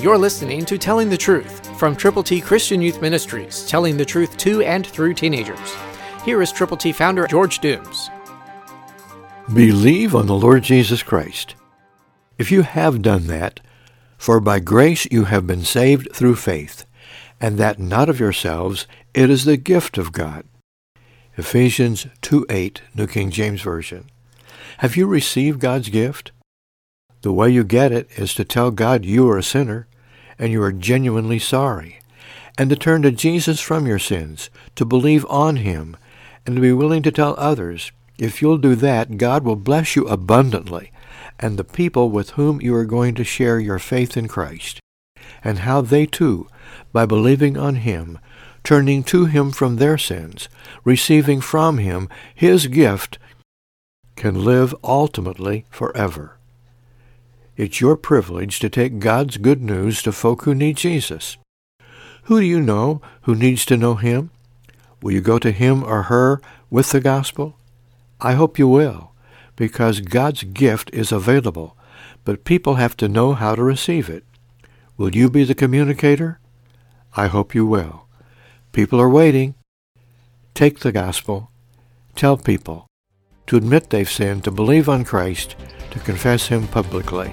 You're listening to Telling the Truth from Triple T Christian Youth Ministries, telling the truth to and through teenagers. Here is Triple T founder George Dooms. Believe on the Lord Jesus Christ. If you have done that, for by grace you have been saved through faith, and that not of yourselves, it is the gift of God. Ephesians 2:8, New King James Version. Have you received God's gift? The way you get it is to tell God you are a sinner and you are genuinely sorry, and to turn to Jesus from your sins, to believe on him, and to be willing to tell others. If you'll do that, God will bless you abundantly, and the people with whom you are going to share your faith in Christ, and how they too, by believing on him, turning to him from their sins, receiving from him his gift, can live ultimately forever. It's your privilege to take God's good news to folk who need Jesus. Who do you know who needs to know him? Will you go to him or her with the gospel? I hope you will, because God's gift is available, but people have to know how to receive it. Will you be the communicator? I hope you will. People are waiting. Take the gospel. Tell people to admit they've sinned, to believe on Christ, to confess him publicly.